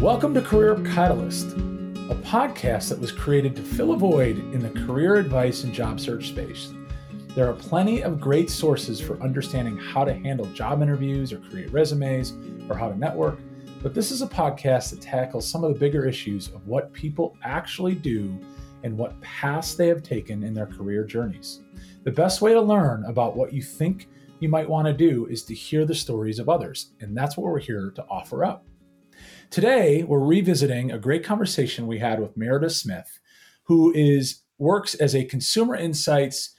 Welcome to Career Catalyst, a podcast that was created to fill a void in the career advice and job search space. There are plenty of great sources for understanding how to handle job interviews or create resumes or how to network, but this is a podcast that tackles some of the bigger issues of what people actually do and what paths they have taken in their career journeys. The best way to learn about what you think you might want to do is to hear the stories of others, and that's what we're here to offer up. Today, we're revisiting a great conversation we had with Meredith Smith, who is works as a consumer insights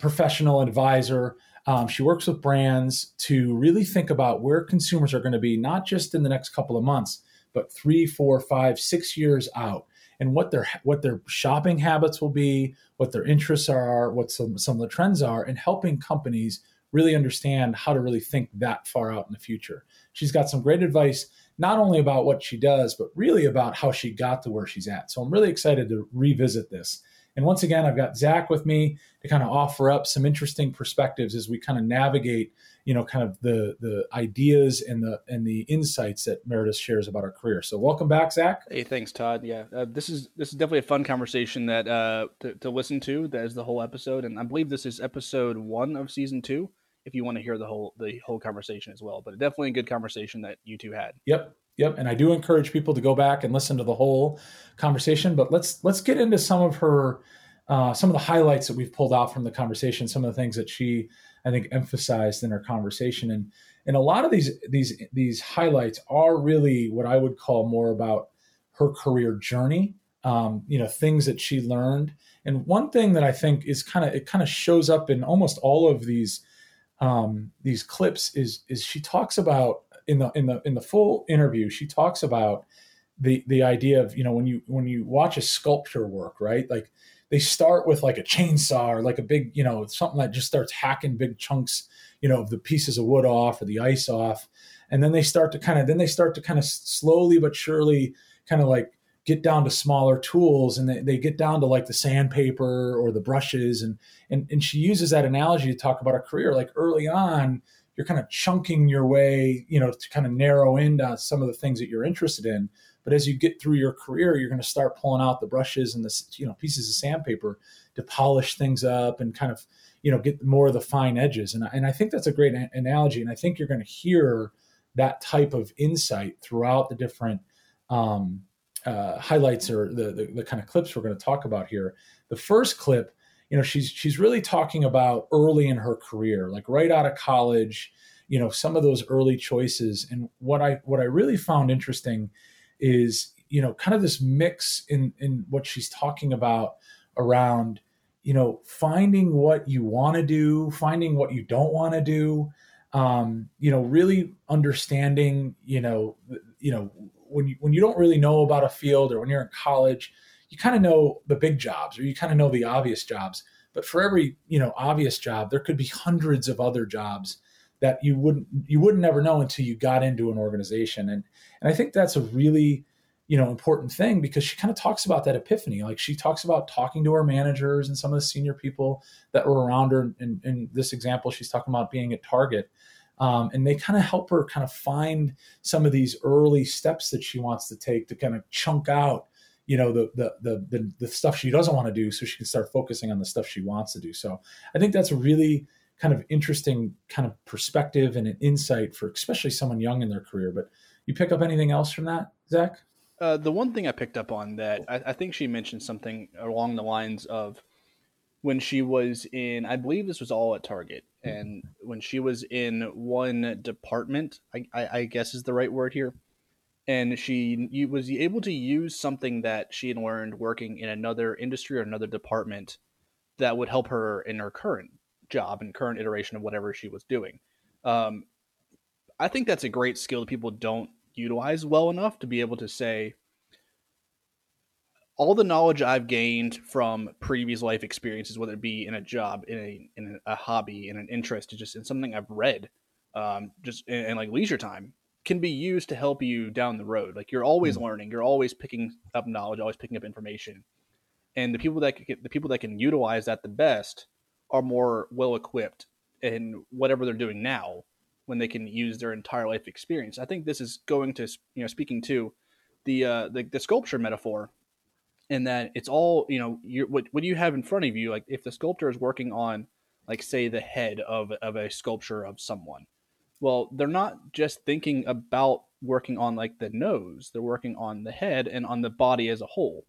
professional advisor. Um, she works with brands to really think about where consumers are going to be, not just in the next couple of months, but three, four, five, six years out, and what their what their shopping habits will be, what their interests are, what some some of the trends are, and helping companies really understand how to really think that far out in the future. She's got some great advice, not only about what she does, but really about how she got to where she's at. So I'm really excited to revisit this. And once again, I've got Zach with me to kind of offer up some interesting perspectives as we kind of navigate, you know, kind of the the ideas and the and the insights that Meredith shares about her career. So welcome back, Zach. Hey, thanks, Todd. Yeah, uh, this is this is definitely a fun conversation that uh, to, to listen to. That is the whole episode, and I believe this is episode one of season two if you want to hear the whole the whole conversation as well. But definitely a good conversation that you two had. Yep. Yep, and I do encourage people to go back and listen to the whole conversation. But let's let's get into some of her, uh, some of the highlights that we've pulled out from the conversation. Some of the things that she, I think, emphasized in her conversation, and and a lot of these these these highlights are really what I would call more about her career journey. Um, you know, things that she learned, and one thing that I think is kind of it kind of shows up in almost all of these um, these clips is is she talks about in the in the in the full interview she talks about the the idea of you know when you when you watch a sculpture work right? Like they start with like a chainsaw or like a big you know something that just starts hacking big chunks you know of the pieces of wood off or the ice off. And then they start to kind of then they start to kind of slowly but surely kind of like get down to smaller tools and they, they get down to like the sandpaper or the brushes. And, and and she uses that analogy to talk about a career. Like early on you're kind of chunking your way you know to kind of narrow into some of the things that you're interested in. But as you get through your career you're going to start pulling out the brushes and the you know pieces of sandpaper to polish things up and kind of you know get more of the fine edges. And, and i think that's a great analogy. And i think you're going to hear that type of insight throughout the different um, uh, highlights or the, the, the kind of clips we're going to talk about here. The first clip, you know, she's she's really talking about early in her career, like right out of college, you know, some of those early choices. And what I what I really found interesting is, you know, kind of this mix in in what she's talking about around, you know, finding what you want to do, finding what you don't want to do. Um, you know, really understanding, you know, you know when you when you don't really know about a field or when you're in college, you kind of know the big jobs or you kind of know the obvious jobs. But for every you know obvious job, there could be hundreds of other jobs that you wouldn't you wouldn't never know until you got into an organization. And and I think that's a really you know important thing because she kind of talks about that epiphany like she talks about talking to her managers and some of the senior people that were around her in, in this example she's talking about being at target um, and they kind of help her kind of find some of these early steps that she wants to take to kind of chunk out you know the, the the the, the stuff she doesn't want to do so she can start focusing on the stuff she wants to do. So i think that's a really kind of interesting kind of perspective and an insight for especially someone young in their career. But you pick up anything else from that zach? Uh, the one thing i picked up on that I, I think she mentioned something along the lines of when she was in, I believe this was all at Target, and when she was in one department, I, I, I guess is the right word here, and she was able to use something that she had learned working in another industry or another department that would help her in her current job and current iteration of whatever she was doing. Um, I think that's a great skill that people don't utilize well enough to be able to say, all the knowledge I've gained from previous life experiences, whether it be in a job, in a in a hobby, in an interest, just in something I've read, um, just in, in, like leisure time, can be used to help you down the road. Like you're always mm-hmm. learning, you're always picking up knowledge, always picking up information, and the people that can, the people that can utilize that the best are more well equipped in whatever they're doing now when they can use their entire life experience. I think this is going to you know speaking to the uh, the, the sculpture metaphor, in that it's all you know. You what what you have in front of you, like if the sculptor is working on, like say the head of of a sculpture of someone, well, they're not just thinking about working on like the nose; they're working on the head and on the body as a whole.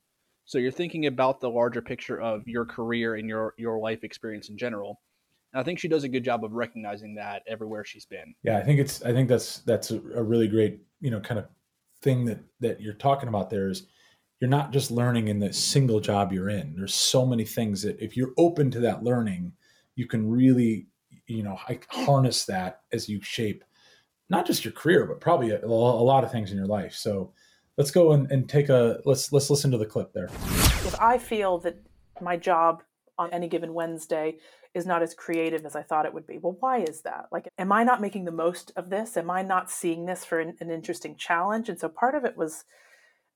So you're thinking about the larger picture of your career and your your life experience in general. And I think she does a good job of recognizing that everywhere she's been. Yeah, I think it's I think that's that's a really great you know kind of thing that that you're talking about there is you're not just learning in the single job you're in. There's so many things that if you're open to that learning, you can really, you know, harness that as you shape not just your career, but probably a, a lot of things in your life. So let's go and, and take a let's let's listen to the clip there. If I feel that my job on any given Wednesday is not as creative as I thought it would be. Well, why is that? Like, am I not making the most of this? Am I not seeing this for an, an interesting challenge? And so part of it was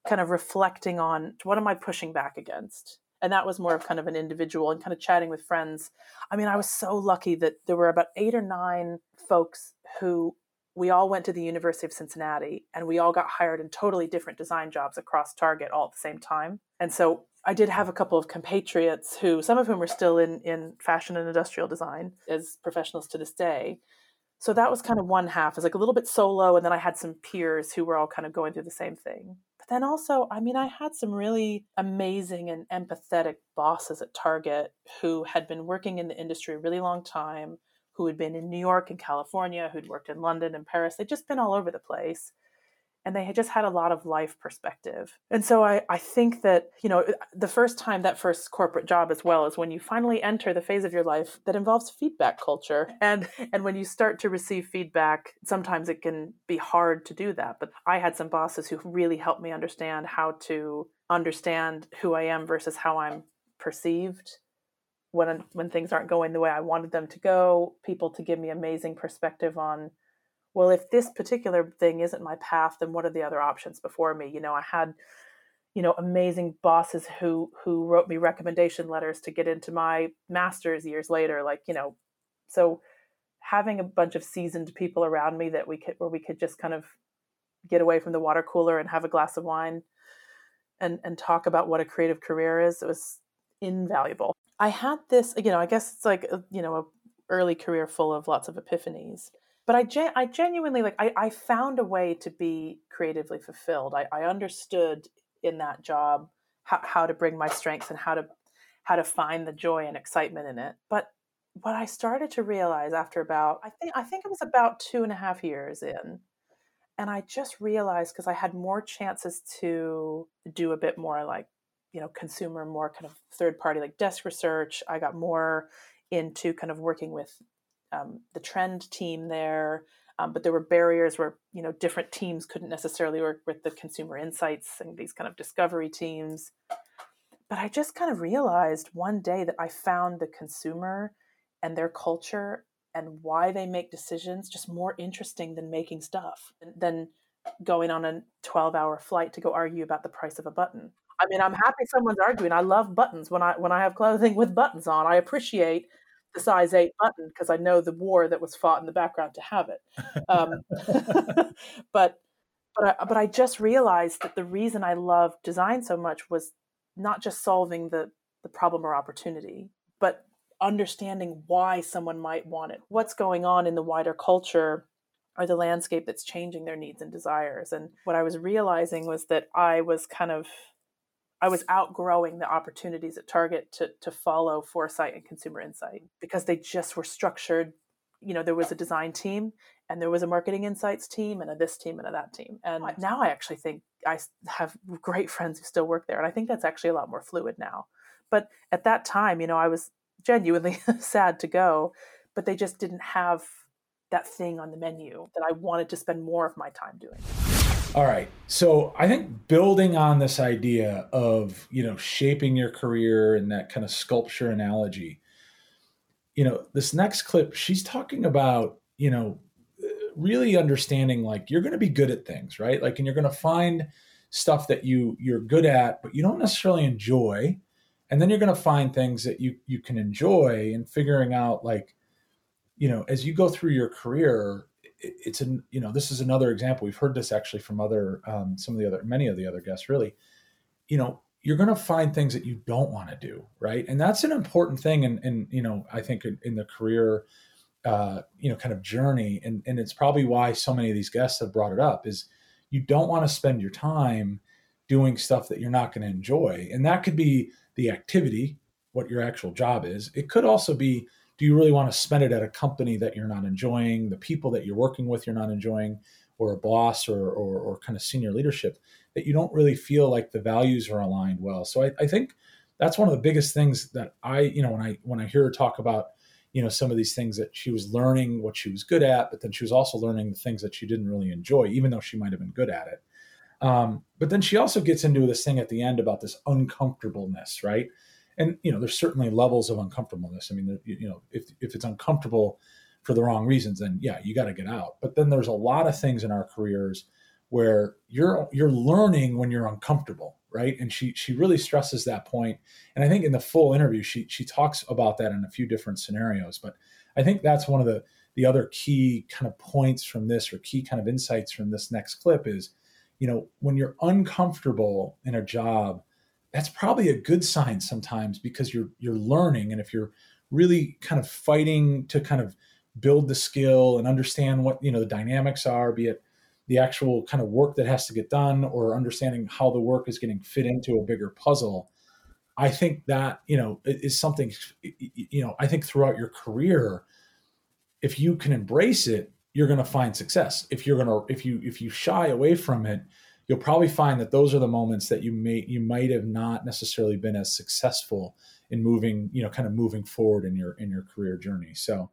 kind of reflecting on what am I pushing back against? And that was more of kind of an individual and kind of chatting with friends. I mean, I was so lucky that there were about eight or nine folks who we all went to the University of Cincinnati and we all got hired in totally different design jobs across Target all at the same time. And so I did have a couple of compatriots who, some of whom are still in, in fashion and industrial design as professionals to this day. So that was kind of one half, is like a little bit solo. And then I had some peers who were all kind of going through the same thing. Then also, I mean, I had some really amazing and empathetic bosses at Target who had been working in the industry a really long time, who had been in New York and California, who'd worked in London and Paris. They'd just been all over the place and they had just had a lot of life perspective. And so I, I think that, you know, uh, the first time that first corporate job as well is when you finally enter the phase of your life that involves feedback culture. And and when you start to receive feedback, sometimes it can be hard to do that. But I had some bosses who really helped me understand how to understand who I am versus how I'm perceived when when things aren't going the way I wanted them to go, people to give me amazing perspective on well, if this particular thing isn't my path, then what are the other options before me? You know, I had, you know, amazing bosses who who wrote me recommendation letters to get into my master's years later. Like, you know, so having a bunch of seasoned people around me that we could where we could just kind of get away from the water cooler and have a glass of wine and and talk about what a creative career is, it was invaluable. I had this, you know, I guess it's like a, you know, a early career full of lots of epiphanies but I, gen- I genuinely like I, I found a way to be creatively fulfilled. I, I understood in that job how, how to bring my strengths and how to how to find the joy and excitement in it. But what i started to realize after about i think i think it was about two and a half years in and i just realized because i had more chances to do a bit more like you know consumer more kind of third party like desk research. I got more into kind of working with um, the trend team there, um, but there were barriers where you know different teams couldn't necessarily work with the consumer insights and these kind of discovery teams. But I just kind of realized one day that I found the consumer and their culture and why they make decisions just more interesting than making stuff than going on a 12 hour flight to go argue about the price of a button. I mean, I'm happy someone's arguing. I love buttons when I when I have clothing with buttons on. I appreciate the size eight button because I know the war that was fought in the background to have it. Um, but but I, but I just realized that the reason I love design so much was not just solving the the problem or opportunity, but understanding why someone might want it. What's going on in the wider culture or the landscape that's changing their needs and desires. And what I was realizing was that I was kind of I was outgrowing the opportunities at Target to to follow foresight and consumer insight because they just were structured. You know, there was a design team and there was a marketing insights team and a this team and a that team. And now I actually think I have great friends who still work there, and I think that's actually a lot more fluid now. But at that time, you know, I was genuinely sad to go, but they just didn't have that thing on the menu that I wanted to spend more of my time doing. All right. So I think building on this idea of, you know, shaping your career and that kind of sculpture analogy, you know, this next clip, she's talking about, you know, really understanding like you're going to be good at things, right? Like, and you're going to find stuff that you you're good at, but you don't necessarily enjoy. And then you're going to find things that you you can enjoy and figuring out like, you know, as you go through your career, it's an you know this is another example. We've heard this actually from other um, some of the other many of the other guests really. You know you're going to find things that you don't want to do right? And that's an important thing and and you know i think in, in the career uh, you know kind of journey. And and it's probably why so many of these guests have brought it up is you don't want to spend your time doing stuff that you're not going to enjoy. And that could be the activity what your actual job is. It could also be do you really want to spend it at a company that you're not enjoying the people that you're working with you're not enjoying or a boss or, or, or kind of senior leadership that you don't really feel like the values are aligned well? So I, I think that's one of the biggest things that i you know when i when i hear her talk about you know some of these things that she was learning what she was good at but then she was also learning the things that she didn't really enjoy even though she might have been good at it. Um, but then she also gets into this thing at the end about this uncomfortableness right and you know there's certainly levels of uncomfortableness. I mean you know if, if it's uncomfortable for the wrong reasons then yeah you got to get out. But then there's a lot of things in our careers where you're you're learning when you're uncomfortable right? And she she really stresses that point. And i think in the full interview she she talks about that in a few different scenarios. But i think that's one of the the other key kind of points from this or key kind of insights from this next clip is you know when you're uncomfortable in a job that's probably a good sign sometimes because you're you're learning. And if you're really kind of fighting to kind of build the skill and understand what you know the dynamics are be it the actual kind of work that has to get done or understanding how the work is getting fit into a bigger puzzle i think that you know is something you know i think throughout your career if you can embrace it you're going to find success. If you're going to if you if you shy away from it you'll probably find that those are the moments that you may you might have not necessarily been as successful in moving you know kind of moving forward in your in your career journey. So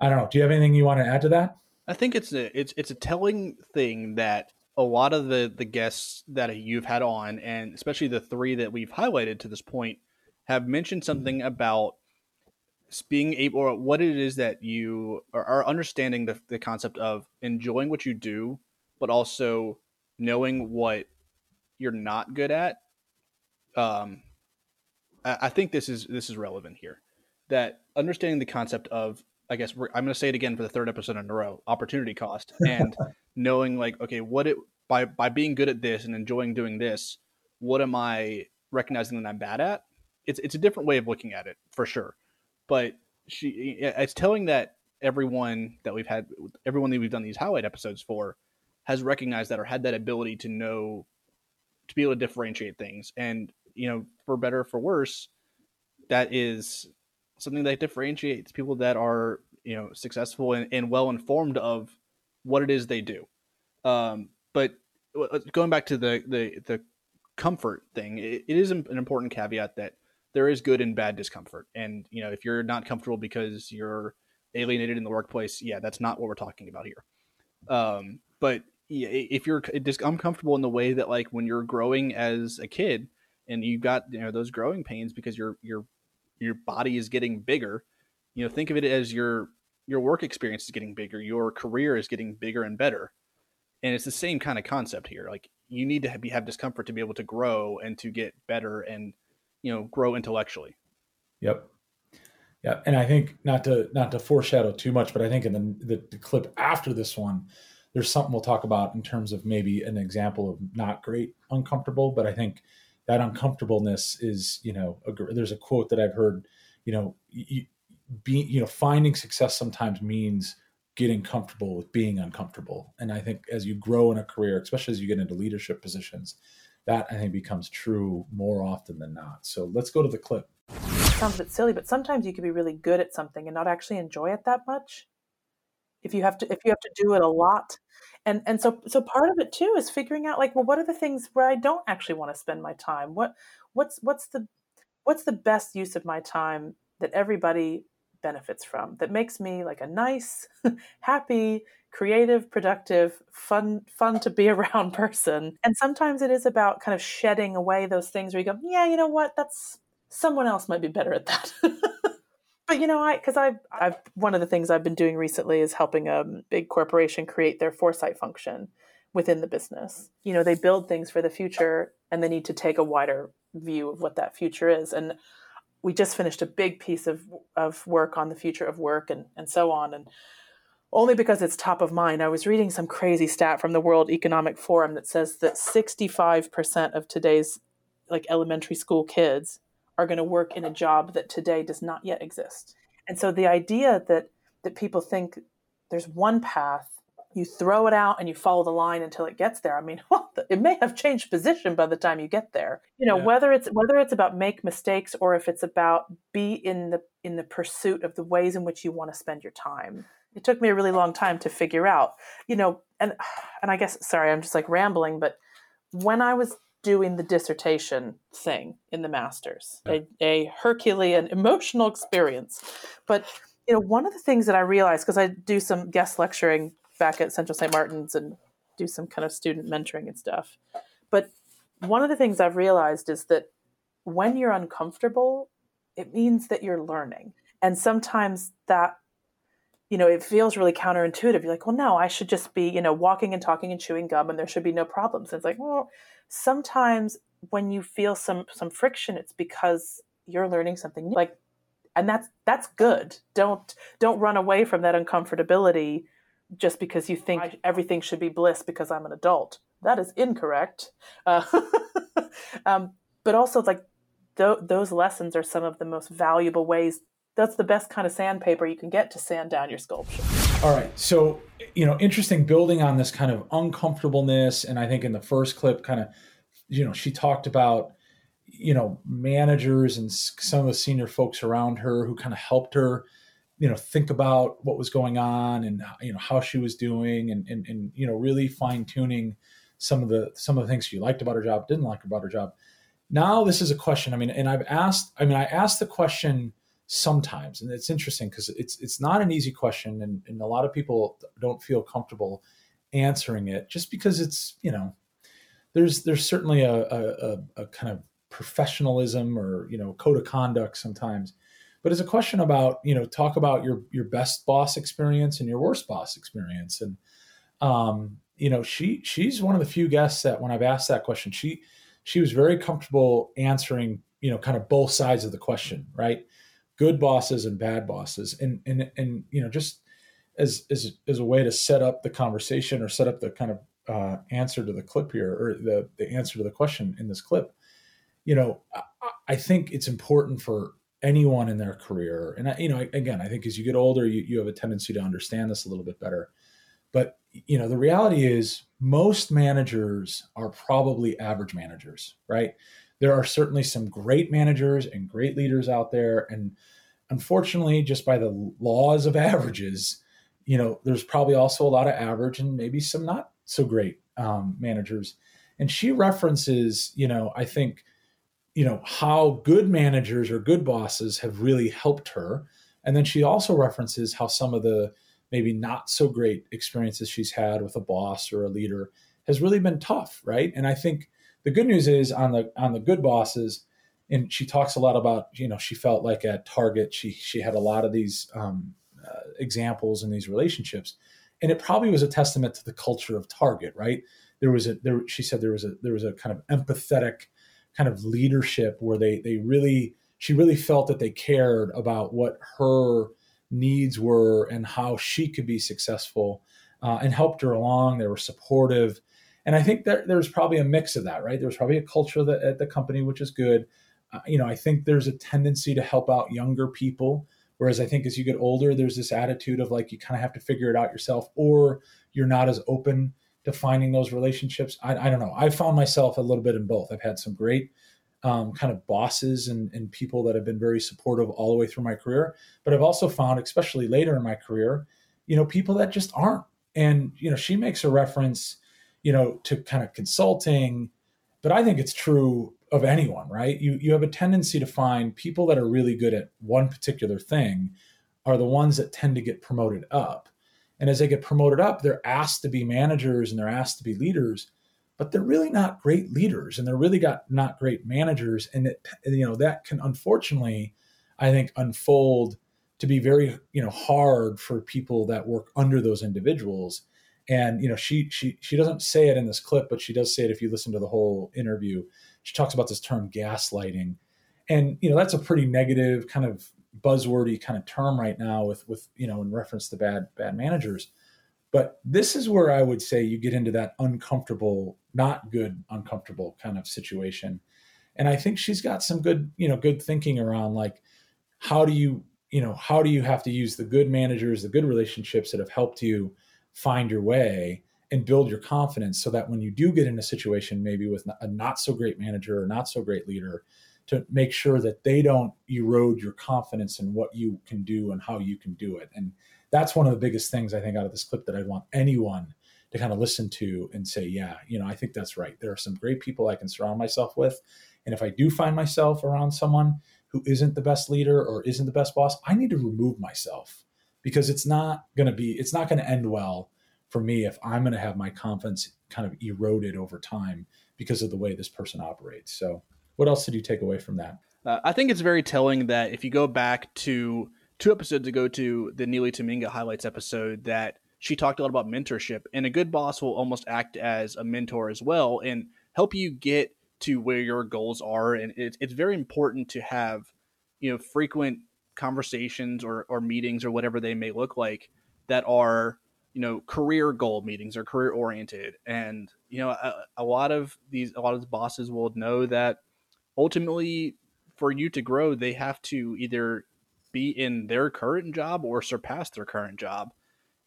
i don't know. Do you have anything you want to add to that? I think it's a it's it's a telling thing that a lot of the the guests that you've had on and especially the three that we've highlighted to this point have mentioned something mm-hmm. about being able or what it is that you are, are understanding the, the concept of enjoying what you do but also knowing what you're not good at, um, I, I think this is this is relevant here. That understanding the concept of, I guess I'm going to say it again for the third episode in a row, opportunity cost, and knowing like, okay, what it by by being good at this and enjoying doing this, what am I recognizing that I'm bad at? It's it's a different way of looking at it for sure, but she it's telling that everyone that we've had everyone that we've done these highlight episodes for has recognized that or had that ability to know to be able to differentiate things. And you know for better or for worse that is something that differentiates people that are you know successful and, and well informed of what it is they do. Um, but going back to the the, the comfort thing it, it is an important caveat that there is good and bad discomfort. And you know if you're not comfortable because you're alienated in the workplace yeah that's not what we're talking about here. Um, but if you're just uncomfortable in the way that like when you're growing as a kid and you've got you know those growing pains because your your your body is getting bigger you know think of it as your your work experience is getting bigger your career is getting bigger and better. And it's the same kind of concept here like you need to have, have discomfort to be able to grow and to get better and you know grow intellectually. Yep. Yeah and i think not to not to foreshadow too much but i think in the, the, the clip after this one there's something we'll talk about in terms of maybe an example of not great uncomfortable, but I think that uncomfortableness is, you know, a, there's a quote that I've heard, you know, you, be, you know, finding success sometimes means getting comfortable with being uncomfortable. And I think as you grow in a career, especially as you get into leadership positions, that I think becomes true more often than not. So let's go to the clip. Sounds a bit silly, but sometimes you can be really good at something and not actually enjoy it that much if you have to if you have to do it a lot and and so so part of it too is figuring out like well what are the things where i don't actually want to spend my time? What what's what's the what's the best use of my time that everybody benefits from that makes me like a nice happy creative productive fun fun to be around person? And sometimes it is about kind of shedding away those things where you go yeah you know what? That's someone else might be better at that but you know, I because I've I've one of the things I've been doing recently is helping a big corporation create their foresight function within the business. You know, they build things for the future and they need to take a wider view of what that future is. And we just finished a big piece of of work on the future of work and and so on. And only because it's top of mind. I was reading some crazy stat from the World Economic Forum that says that 65% of today's like elementary school kids are going to work in a job that today does not yet exist. And so the idea that that people think there's one path you throw it out and you follow the line until it gets there. I mean, well, it may have changed position by the time you get there. You know, yeah. whether it's whether it's about make mistakes or if it's about be in the in the pursuit of the ways in which you want to spend your time. It took me a really long time to figure out. You know, and and I guess sorry, I'm just like rambling, but when I was doing the dissertation thing in the masters, yeah. a, a Herculean emotional experience, but you know, one of the things that I realized because I do some guest lecturing back at Central St. Martin's and do some kind of student mentoring and stuff. But one of the things I've realized is that when you're uncomfortable, it means that you're learning. And sometimes that, you know, it feels really counterintuitive. You're like, well, no, I should just be, you know, walking and talking and chewing gum and there should be no problems. And it's like, well, sometimes when you feel some some friction, it's because you're learning something new. Like and that's that's good. Don't don't run away from that uncomfortability just because you think everything should be bliss because I'm an adult. That is incorrect. Uh, um, but also, like th- those lessons are some of the most valuable ways. That's the best kind of sandpaper you can get to sand down your sculpture. All right. So, you know, interesting building on this kind of uncomfortableness. And I think in the first clip, kind of, you know, she talked about, you know, managers and some of the senior folks around her who kind of helped her you know think about what was going on and you know how she was doing and and, and you know really fine tuning some of the some of the things she liked about her job didn't like about her job now this is a question i mean and i've asked i mean i asked the question sometimes and it's interesting because it's it's not an easy question and, and a lot of people don't feel comfortable answering it just because it's you know there's there's certainly a, a, a kind of professionalism or you know code of conduct sometimes. But it's a question about you know talk about your your best boss experience and your worst boss experience. And um, you know she she's one of the few guests that when i've asked that question she she was very comfortable answering you know kind of both sides of the question right good bosses and bad bosses. And and and you know just as as as a way to set up the conversation or set up the kind of uh, answer to the clip here or the the answer to the question in this clip you know I, I think it's important for anyone in their career. And I, you know again i think as you get older you, you have a tendency to understand this a little bit better. But you know the reality is most managers are probably average managers right there are certainly some great managers and great leaders out there. And unfortunately just by the laws of averages you know there's probably also a lot of average and maybe some not so great um, managers. And she references you know i think you know how good managers or good bosses have really helped her. And then she also references how some of the maybe not so great experiences she's had with a boss or a leader has really been tough right? And i think the good news is on the on the good bosses and she talks a lot about you know she felt like at target she she had a lot of these um, uh, examples in these relationships. And it probably was a testament to the culture of target right? There was a there she said there was a there was a kind of empathetic kind of leadership where they they really she really felt that they cared about what her needs were and how she could be successful uh, and helped her along. They were supportive and i think that there's probably a mix of that right there's probably a culture that, at the company which is good uh, you know i think there's a tendency to help out younger people whereas i think as you get older there's this attitude of like you kind of have to figure it out yourself or you're not as open to finding those relationships. I, I, don't know. I found myself a little bit in both. I've had some great um, kind of bosses and, and people that have been very supportive all the way through my career. But I've also found, especially later in my career, you know, people that just aren't. And, you know, she makes a reference, you know, to kind of consulting, but I think it's true of anyone, right? You, you have a tendency to find people that are really good at one particular thing are the ones that tend to get promoted up and as they get promoted up, they're asked to be managers and they're asked to be leaders, but they're really not great leaders and they're really got not great managers. And it, you know, that can unfortunately, I think, unfold to be very, you know, hard for people that work under those individuals. And you know, she she she doesn't say it in this clip, but she does say it if you listen to the whole interview. She talks about this term gaslighting. And you know, that's a pretty negative kind of buzzwordy kind of term right now with with you know in reference to bad bad managers but this is where i would say you get into that uncomfortable not good uncomfortable kind of situation and i think she's got some good you know good thinking around like how do you you know how do you have to use the good managers the good relationships that have helped you find your way and build your confidence so that when you do get in a situation maybe with a not so great manager or not so great leader to make sure that they don't erode your confidence in what you can do and how you can do it. And that's one of the biggest things I think out of this clip that I'd want anyone to kind of listen to and say, yeah, you know, I think that's right. There are some great people I can surround myself with. And if I do find myself around someone who isn't the best leader or isn't the best boss, I need to remove myself because it's not going to be, it's not going to end well for me if I'm going to have my confidence kind of eroded over time because of the way this person operates. So, what else did you take away from that? Uh, I think it's very telling that if you go back to two episodes ago to the Neely Tamminga highlights episode, that she talked a lot about mentorship, and a good boss will almost act as a mentor as well and help you get to where your goals are. And it, it's very important to have, you know, frequent conversations or, or meetings or whatever they may look like that are you know career goal meetings or career oriented. And you know a, a, lot of these a lot of the bosses will know that ultimately for you to grow they have to either be in their current job or surpass their current job.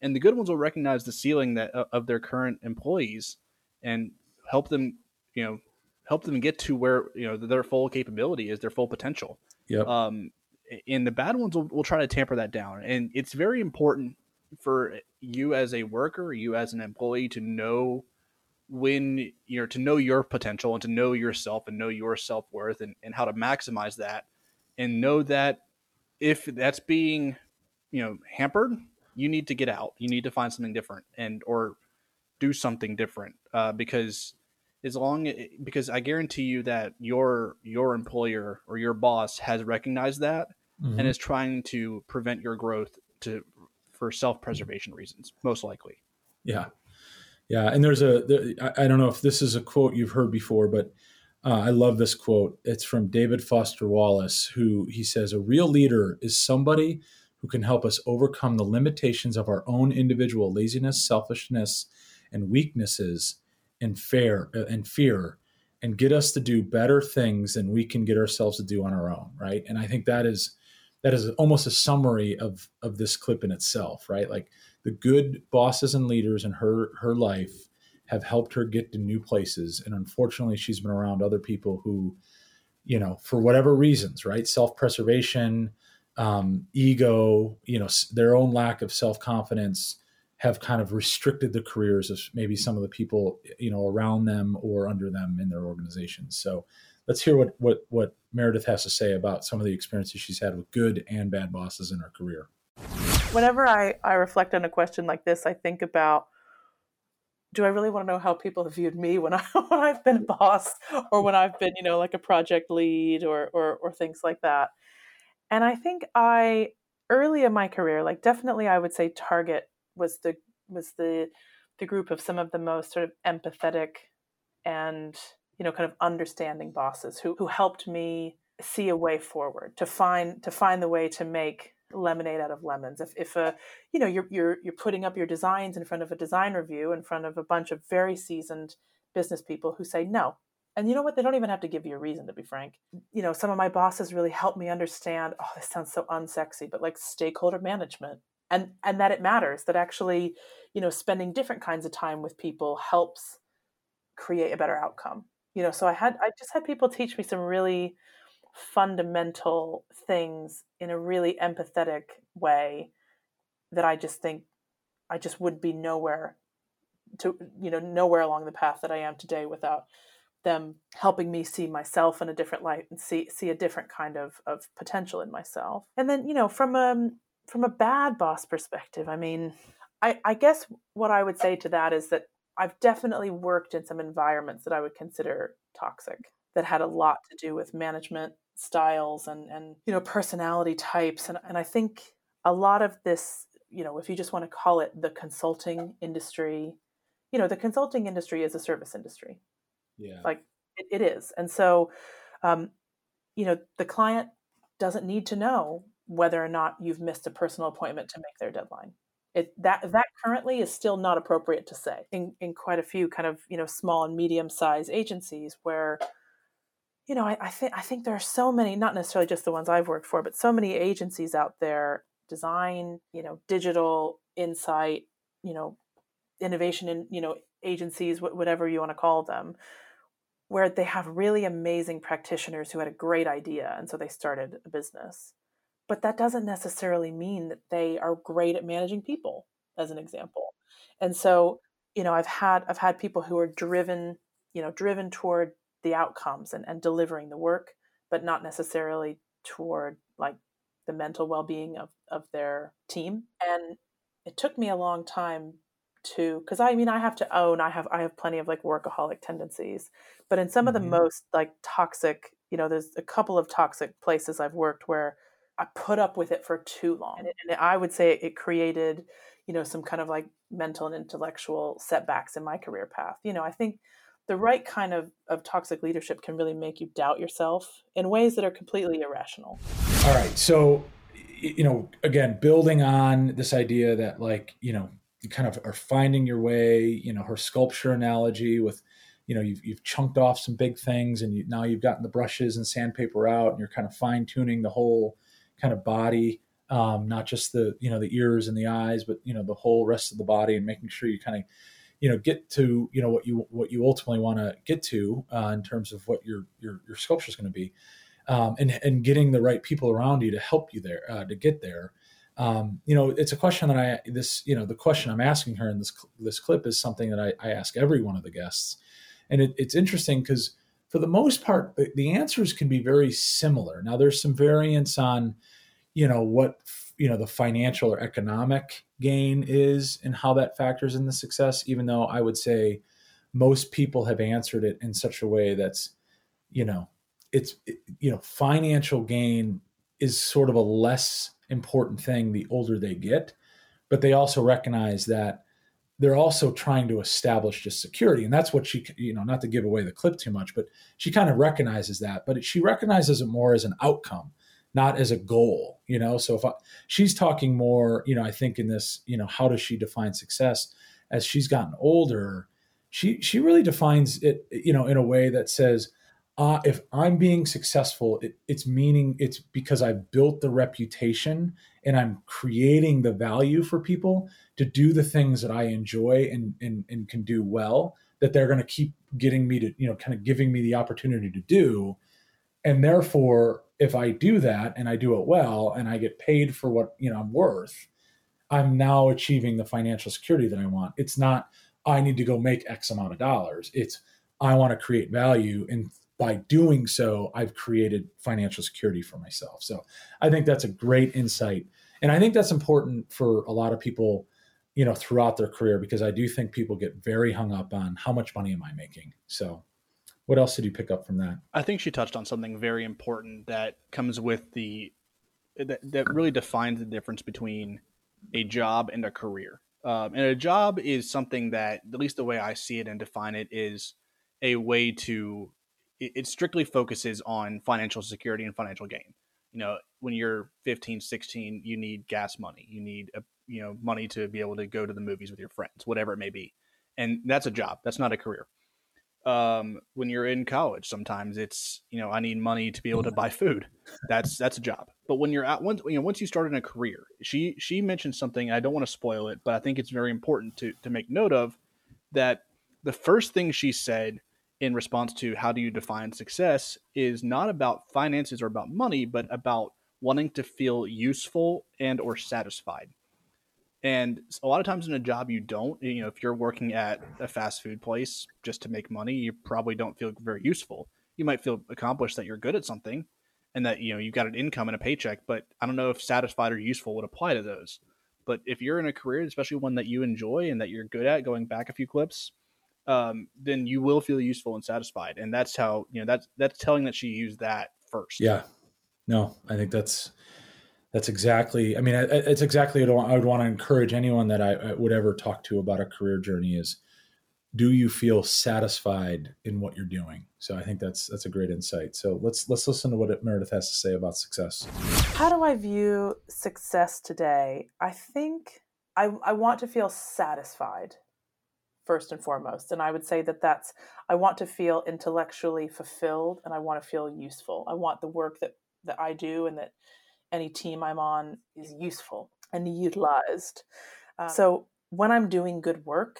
And the good ones will recognize the ceiling that of their current employees and help them you know help them get to where you know their full capability is their full potential. Yep. um and the bad ones will, will try to tamper that down. And it's very important for you as a worker you as an employee to know when you know to know your potential and to know yourself and know your self-worth and, and how to maximize that. And know that if that's being you know hampered you need to get out. You need to find something different and or do something different uh, because as long because i guarantee you that your your employer or your boss has recognized that mm-hmm. and is trying to prevent your growth to for self-preservation reasons most likely yeah yeah, and there's a there, I don't know if this is a quote you've heard before, but uh, I love this quote. It's from David Foster Wallace, who he says, "A real leader is somebody who can help us overcome the limitations of our own individual laziness, selfishness, and weaknesses, and fear uh, and fear, and get us to do better things than we can get ourselves to do on our own." Right, and I think that is that is almost a summary of of this clip in itself. Right, like the good bosses and leaders in her her life have helped her get to new places and unfortunately she's been around other people who you know for whatever reasons right self-preservation um, ego you know their own lack of self-confidence have kind of restricted the careers of maybe some of the people you know around them or under them in their organizations so let's hear what what what meredith has to say about some of the experiences she's had with good and bad bosses in her career whenever I, I reflect on a question like this, I think about do I really want to know how people have viewed me when I when I've been a boss or when I've been, you know, like a project lead or or, or things like that. And I think I early in my career, like definitely I would say Target was the was the the group of some of the most sort of empathetic and you know kind of understanding bosses who who helped me see a way forward to find to find the way to make lemonade out of lemons. If if a you know you're you're you're putting up your designs in front of a design review in front of a bunch of very seasoned business people who say no. And you know what? They don't even have to give you a reason to be frank. You know, some of my bosses really helped me understand, oh, this sounds so unsexy, but like stakeholder management. And and that it matters, that actually, you know, spending different kinds of time with people helps create a better outcome. You know, so I had I just had people teach me some really fundamental things in a really empathetic way that I just think I just would be nowhere to you know nowhere along the path that I am today without them helping me see myself in a different light and see see a different kind of of potential in myself. And then you know from a from a bad boss perspective, I mean, I, I guess what I would say to that is that I've definitely worked in some environments that I would consider toxic that had a lot to do with management styles and and you know personality types. And and I think a lot of this you know if you just want to call it the consulting industry you know the consulting industry is a service industry. Yeah. Like it, it is. And so um you know the client doesn't need to know whether or not you've missed a personal appointment to make their deadline. It, that mm-hmm. that currently is still not appropriate to say in, in quite a few kind of you know small and medium sized agencies where you know I, I think I think there are so many not necessarily just the ones I've worked for but so many agencies out there design you know digital insight you know innovation in you know agencies whatever you want to call them where they have really amazing practitioners who had a great idea and so they started a business but that doesn't necessarily mean that they are great at managing people as an example and so you know i've had i've had people who are driven you know driven toward the outcomes and, and delivering the work but not necessarily toward like the mental well-being of, of their team and it took me a long time to because i mean i have to own i have i have plenty of like workaholic tendencies but in some mm-hmm. of the mm-hmm. most like toxic you know there's a couple of toxic places i've worked where i put up with it for too long and, it, and i would say it created you know some kind of like mental and intellectual setbacks in my career path. You know i think the right kind of, of toxic leadership can really make you doubt yourself in ways that are completely irrational. All right so you know again building on this idea that like you know you kind of are finding your way you know her sculpture analogy with you know you've, you've chunked off some big things and you, now you've gotten the brushes and sandpaper out and you're kind of fine tuning the whole kind of body um, not just the you know the ears and the eyes but you know the whole rest of the body and making sure you kind of you know get to you know what you what you ultimately want to get to uh, in terms of what your your, your sculpture is going to be um, and and getting the right people around you to help you there uh, to get there. Um, you know, it's a question that I this you know the question I'm asking her in this this clip is something that I, I ask every one of the guests, and it, it's interesting because for the most part the, the, answers can be very similar. Now there's some variance on, you know, what you know the financial or economic gain is and how that factors in the success. Even though I would say most people have answered it in such a way that's, you know, it's you know financial gain is sort of a less important thing the older they get, but they also recognize that they're also trying to establish just security. And that's what she, you know, not to give away the clip too much, but she kind of recognizes that, but she recognizes it more as an outcome, not as a goal, you know? So if I, she's talking more, you know, I think in this, you know, how does she define success as she's gotten older? She, she really defines it, you know, in a way that says, uh, if I'm being successful, it, it's meaning it's because I've built the reputation and I'm creating the value for people to do the things that I enjoy and, and, and can do well, that they're going to keep getting me to, you know, kind of giving me the opportunity to do. And therefore, if I do that and I do it well and I get paid for what, you know, I'm worth, I'm now achieving the financial security that I want. It's not, I need to go make X amount of dollars. It's, I want to create value and by doing so, I've created financial security for myself. So I think that's a great insight. And I think that's important for a lot of people, you know, throughout their career, because I do think people get very hung up on how much money am I making? So what else did you pick up from that? I think she touched on something very important that comes with the, that, that really defines the difference between a job and a career. Um, and a job is something that, at least the way I see it and define it, is a way to it, strictly focuses on financial security and financial gain. You know, when you're 15, 16, you need gas money. You need a, you know money to be able to go to the movies with your friends, whatever it may be, and that's a job. That's not a career. Um, when you're in college, sometimes it's you know I need money to be able to buy food. That's that's a job. But when you're at once you know once you start in a career, she she mentioned something. I don't want to spoil it, but I think it's very important to to make note of that the first thing she said in response to how do you define success is not about finances or about money but about wanting to feel useful and or satisfied. And a lot of times in a job you don't you know if you're working at a fast food place just to make money you probably don't feel very useful. You might feel accomplished that you're good at something and that you know you've got an income and a paycheck but i don't know if satisfied or useful would apply to those. But if you're in a career especially one that you enjoy and that you're good at going back a few clips um, then you will feel useful and satisfied. And that's how you know that's that's telling that she used that first. Yeah, no, I think that's that's exactly. I mean, it's exactly what I would want to encourage anyone that I, would ever talk to about a career journey is do you feel satisfied in what you're doing so i think that's that's a great insight so let's let's listen to what meredith has to say about success how do i view success today i think i, I want to feel satisfied first and foremost and i would say that that's i want to feel intellectually fulfilled and i want to feel useful i want the work that that i do and that any team i'm on is useful and utilized uh, so when i'm doing good work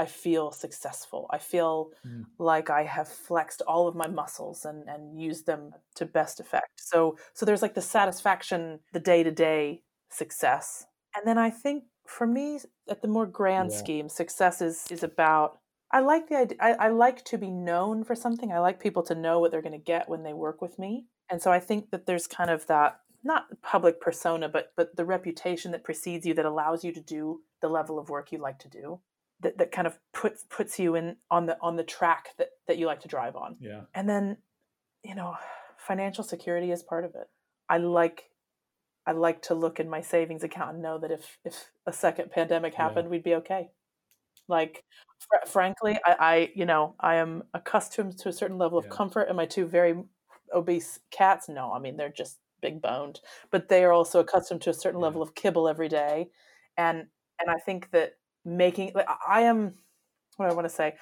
I feel successful. I feel mm. like I have flexed all of my muscles and, and used them to best effect. So so there's like the satisfaction, the day to day success. And then I think for me, at the more grand yeah. scheme, success is is about I like the idea I, I like to be known for something. I like people to know what they're gonna get when they work with me. And so I think that there's kind of that not public persona, but but the reputation that precedes you that allows you to do the level of work you like to do that, that kind of puts puts you in on the on the track that that you like to drive on. Yeah. And then, you know, financial security is part of it. I like I like to look in my savings account and know that if if a second pandemic happened, yeah. we'd be okay. Like, fr- frankly, I, I, you know I am accustomed to a certain level of yeah. comfort, and my two very obese cats, no, I mean they're just big boned, but they are also accustomed to a certain yeah. level of kibble every day, and and I think that making like I am what I want to say.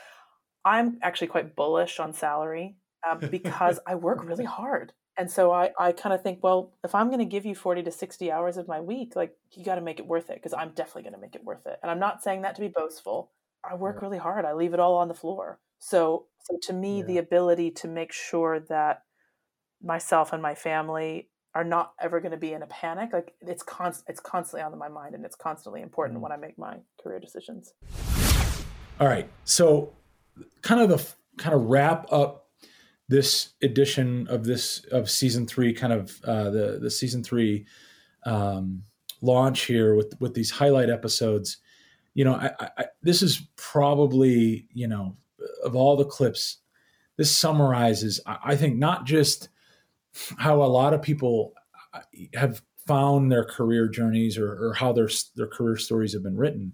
I'm actually quite bullish on salary uh, because I work really hard. And so I, I kind of think, well, if I'm going to give you 40 to 60 hours of my week, like you got to make it worth it because I'm definitely going to make it worth it. And I'm not saying that to be boastful. I work yeah. really hard. I leave it all on the floor. So, so to me, yeah. the ability to make sure that myself and my family are not ever going to be in a panic like it's const it's constantly on my mind and it's constantly important mm. when i make my career decisions all right so kind of the kind of wrap up this edition of this of season three kind of uh, the the season three um, launch here with with these highlight episodes you know I, I, this is probably you know of all the clips this summarizes I, I think not just how a lot of people uh, have found their career journeys or, or how their their career stories have been written.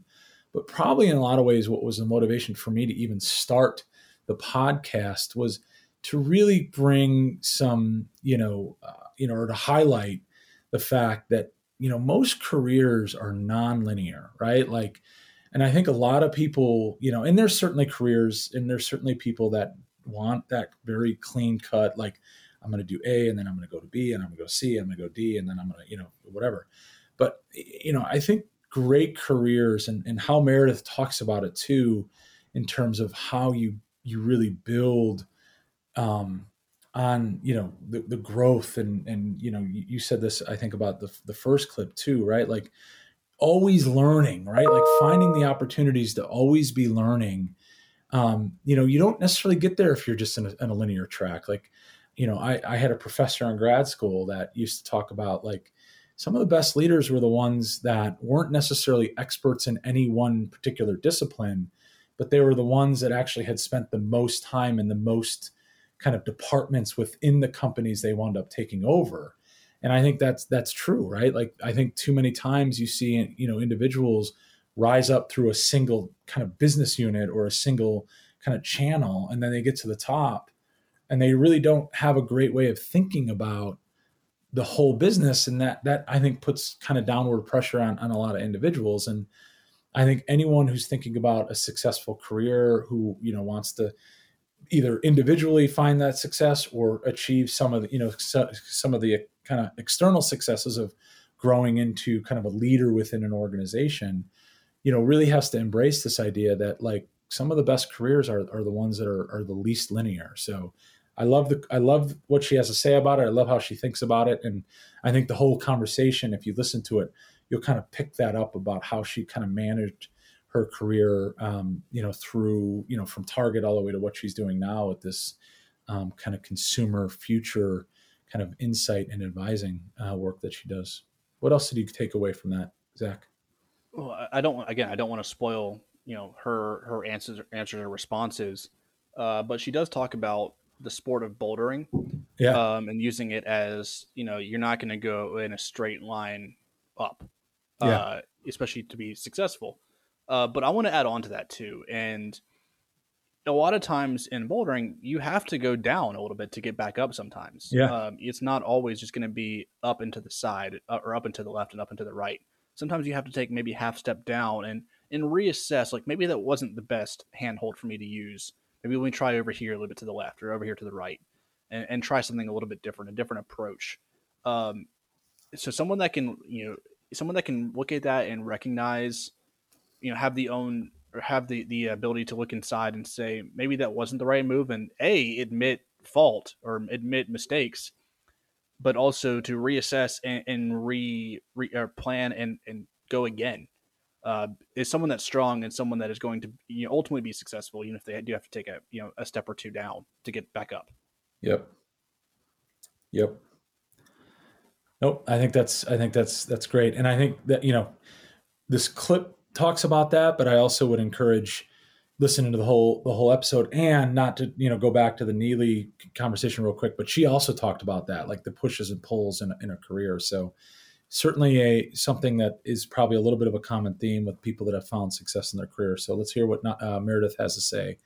But probably in a lot of ways, what was the motivation for me to even start the podcast was to really bring some, you know, uh, you know, or to highlight the fact that you know most careers are nonlinear, right? Like, and I think a lot of people, you know, and there's certainly careers, and there's certainly people that want that very clean cut, like I'm going to do A and then I'm going to go to B and I'm going to go C I'm going to go D and then I'm going to, you know, whatever. But, you know, I think great careers and, and how Meredith talks about it too, in terms of how you, you really build, um, on, you know, the, the growth and, and, you know, you, you said this, I think about the, the first clip too, right? Like always learning, right? Like finding the opportunities to always be learning. Um, you know, you don't necessarily get there if you're just in a, in a linear track. Like, you know, I, I had a professor in grad school that used to talk about like some of the best leaders were the ones that weren't necessarily experts in any one particular discipline, but they were the ones that actually had spent the most time in the most kind of departments within the companies they wound up taking over. And I think that's that's true, right? Like I think too many times you see you know individuals rise up through a single kind of business unit or a single kind of channel and then they get to the top and they really don't have a great way of thinking about the whole business and that that i think puts kind of downward pressure on, on a lot of individuals and i think anyone who's thinking about a successful career who you know wants to either individually find that success or achieve some of the you know some of the kind of external successes of growing into kind of a leader within an organization you know really has to embrace this idea that like some of the best careers are, are the ones that are, are the least linear so I love the I love what she has to say about it. I love how she thinks about it, and I think the whole conversation, if you listen to it, you'll kind of pick that up about how she kind of managed her career, um, you know, through you know from Target all the way to what she's doing now with this um, kind of consumer future kind of insight and advising uh, work that she does. What else did you take away from that, Zach? Well, I don't again, I don't want to spoil you know her her answers answers or responses, uh, but she does talk about the sport of bouldering, yeah, um, and using it as you know you're not going to go in a straight line up, yeah. Uh, especially to be successful. Uh, but I want to add on to that too, and a lot of times in bouldering, you have to go down a little bit to get back up sometimes. Yeah. Um, it's not always just going to be up into the side uh, or up into the left and up into the right. Sometimes you have to take maybe half step down and, and reassess, like maybe that wasn't the best handhold for me to use. Maybe let me try over here a little bit to the left or over here to the right and, and try something a little bit different, a different approach. Um, so someone that can, you know, someone that can look at that and recognize, you know, have the own or have the the ability to look inside and say maybe that wasn't the right move and a admit fault or admit mistakes but also to reassess and, and re, re plan and and go again. Uh, is someone that's strong and someone that is going to you know, ultimately be successful even if they do have to take a you know a step or two down to get back up. Yep. Yep. Nope. I think that's i think that's that's great. And i think that you know this clip talks about that, but I also would encourage listening to the whole the whole episode and not to you know go back to the Neely conversation real quick. But she also talked about that, like the pushes and pulls in, in a career. So certainly a something that is probably a little bit of a common theme with people that have found success in their career. So let's hear what uh, Meredith has to say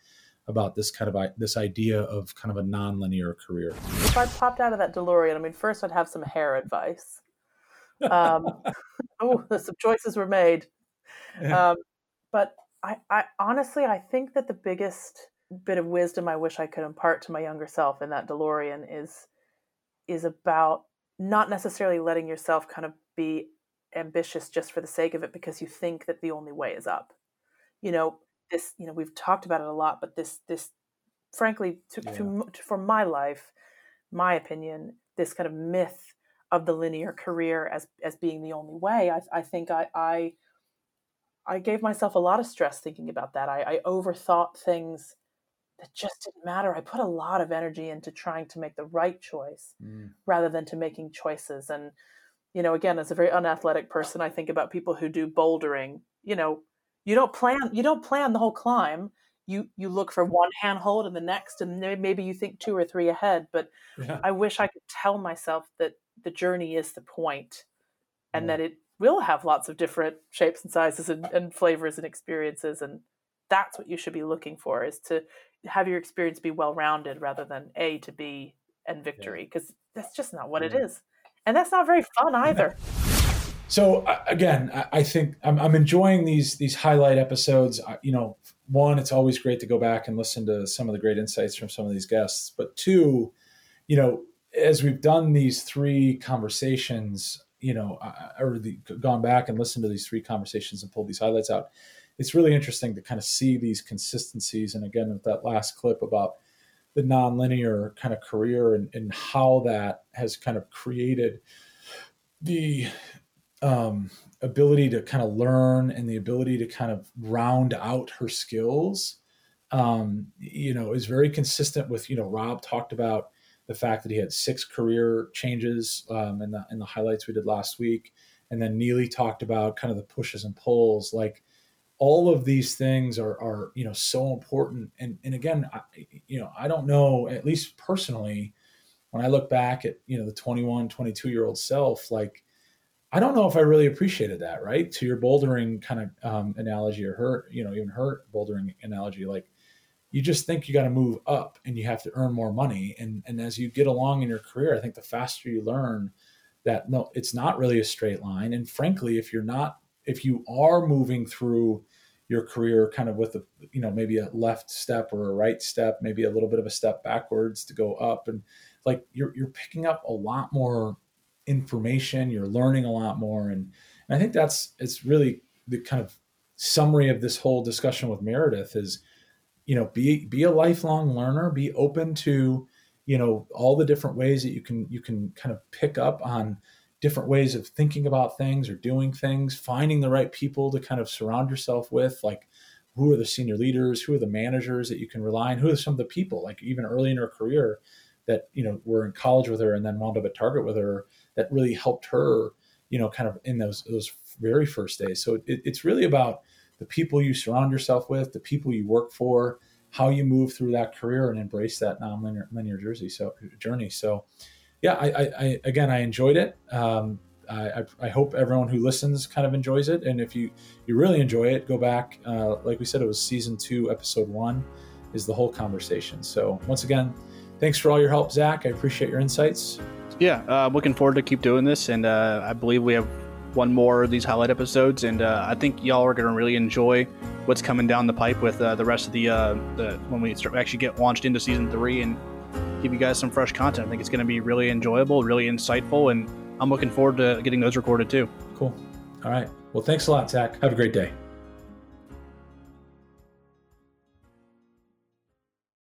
about this kind of this idea of kind of a nonlinear career. If I popped out of that DeLorean, I mean, first I'd have some hair advice. Um, oh, some choices were made. Um, but I, I honestly, I think that the biggest bit of wisdom I wish I could impart to my younger self in that DeLorean is is about not necessarily letting yourself kind of be ambitious just for the sake of it because you think that the only way is up. You know, this, you know, we've talked about it a lot, but this this frankly to, yeah. to, to, for my life, my opinion, this kind of myth of the linear career as as being the only way, I, I think I, I I gave myself a lot of stress thinking about that. I, I overthought things that just didn't matter. I put a lot of energy into trying to make the right choice mm. rather than to making choices. And, you know, again, as a very unathletic person, I think about people who do bouldering. You know, you don't plan you don't plan the whole climb. You you look for one handhold and the next, and maybe you think two or three ahead. But yeah. I wish I could tell myself that the journey is the point, and yeah. that it will have lots of different shapes and sizes and, and flavors and experiences and that's what you should be looking for is to have your experience be well rounded rather than a to b and victory because yeah. that's just not what yeah. it mm-hmm. is and that's not very fun either so uh, again i think I'm, I'm, enjoying these these highlight episodes you know one it's always great to go back and listen to some of the great insights from some of these guests but two you know as we've done these three conversations you know, I, or the, gone back and listened to these three conversations and pulled these highlights out, it's really interesting to kind of see these consistencies. And again, with that last clip about the nonlinear kind of career and, and how that has kind of created the um, ability to kind of learn and the ability to kind of round out her skills, um, you know, is very consistent with, you know, Rob talked about the fact that he had six career changes um, in the in the highlights we did last week, and then Neely talked about kind of the pushes and pulls. Like all of these things are are you know so important. And and again, I, you know, I don't know at least personally when I look back at you know the 21, 22 year old self, like I don't know if I really appreciated that. Right to your bouldering kind of um, analogy or her you know even her bouldering analogy, like you just think you got to move up and you have to earn more money. And and as you get along in your career i think the faster you learn that no it's not really a straight line. And frankly if you're not if you are moving through your career kind of with a you know maybe a left step or a right step maybe a little bit of a step backwards to go up and like you're you're picking up a lot more information you're learning a lot more. And, and i think that's it's really the kind of summary of this whole discussion with meredith is you know be be a lifelong learner be open to you know all the different ways that you can you can kind of pick up on different ways of thinking about things or doing things finding the right people to kind of surround yourself with like who are the senior leaders who are the managers that you can rely on who are some of the people like even early in her career that you know were in college with her and then wound up at target with her that really helped her you know kind of in those those very first days. So it, it's really about the people you surround yourself with, the people you work for, how you move through that career and embrace that nonlinear linear jersey so journey. So, yeah, I, I, I again I enjoyed it. Um, I, I, hope everyone who listens kind of enjoys it. And if you you really enjoy it, go back. Uh, like we said, it was season two, episode one. is the whole conversation. So once again, thanks for all your help, Zach. I appreciate your insights. Yeah, uh, looking forward to keep doing this, and uh, I believe we have one more of these highlight episodes, and uh, I think y'all are going to really enjoy what's coming down the pipe with uh, the rest of the uh, the when we start, actually get launched into season three and give you guys some fresh content. I think it's going to be really enjoyable, really insightful, and I'm looking forward to getting those recorded too. Cool. All right. Well, thanks a lot, Zach. Have a great day.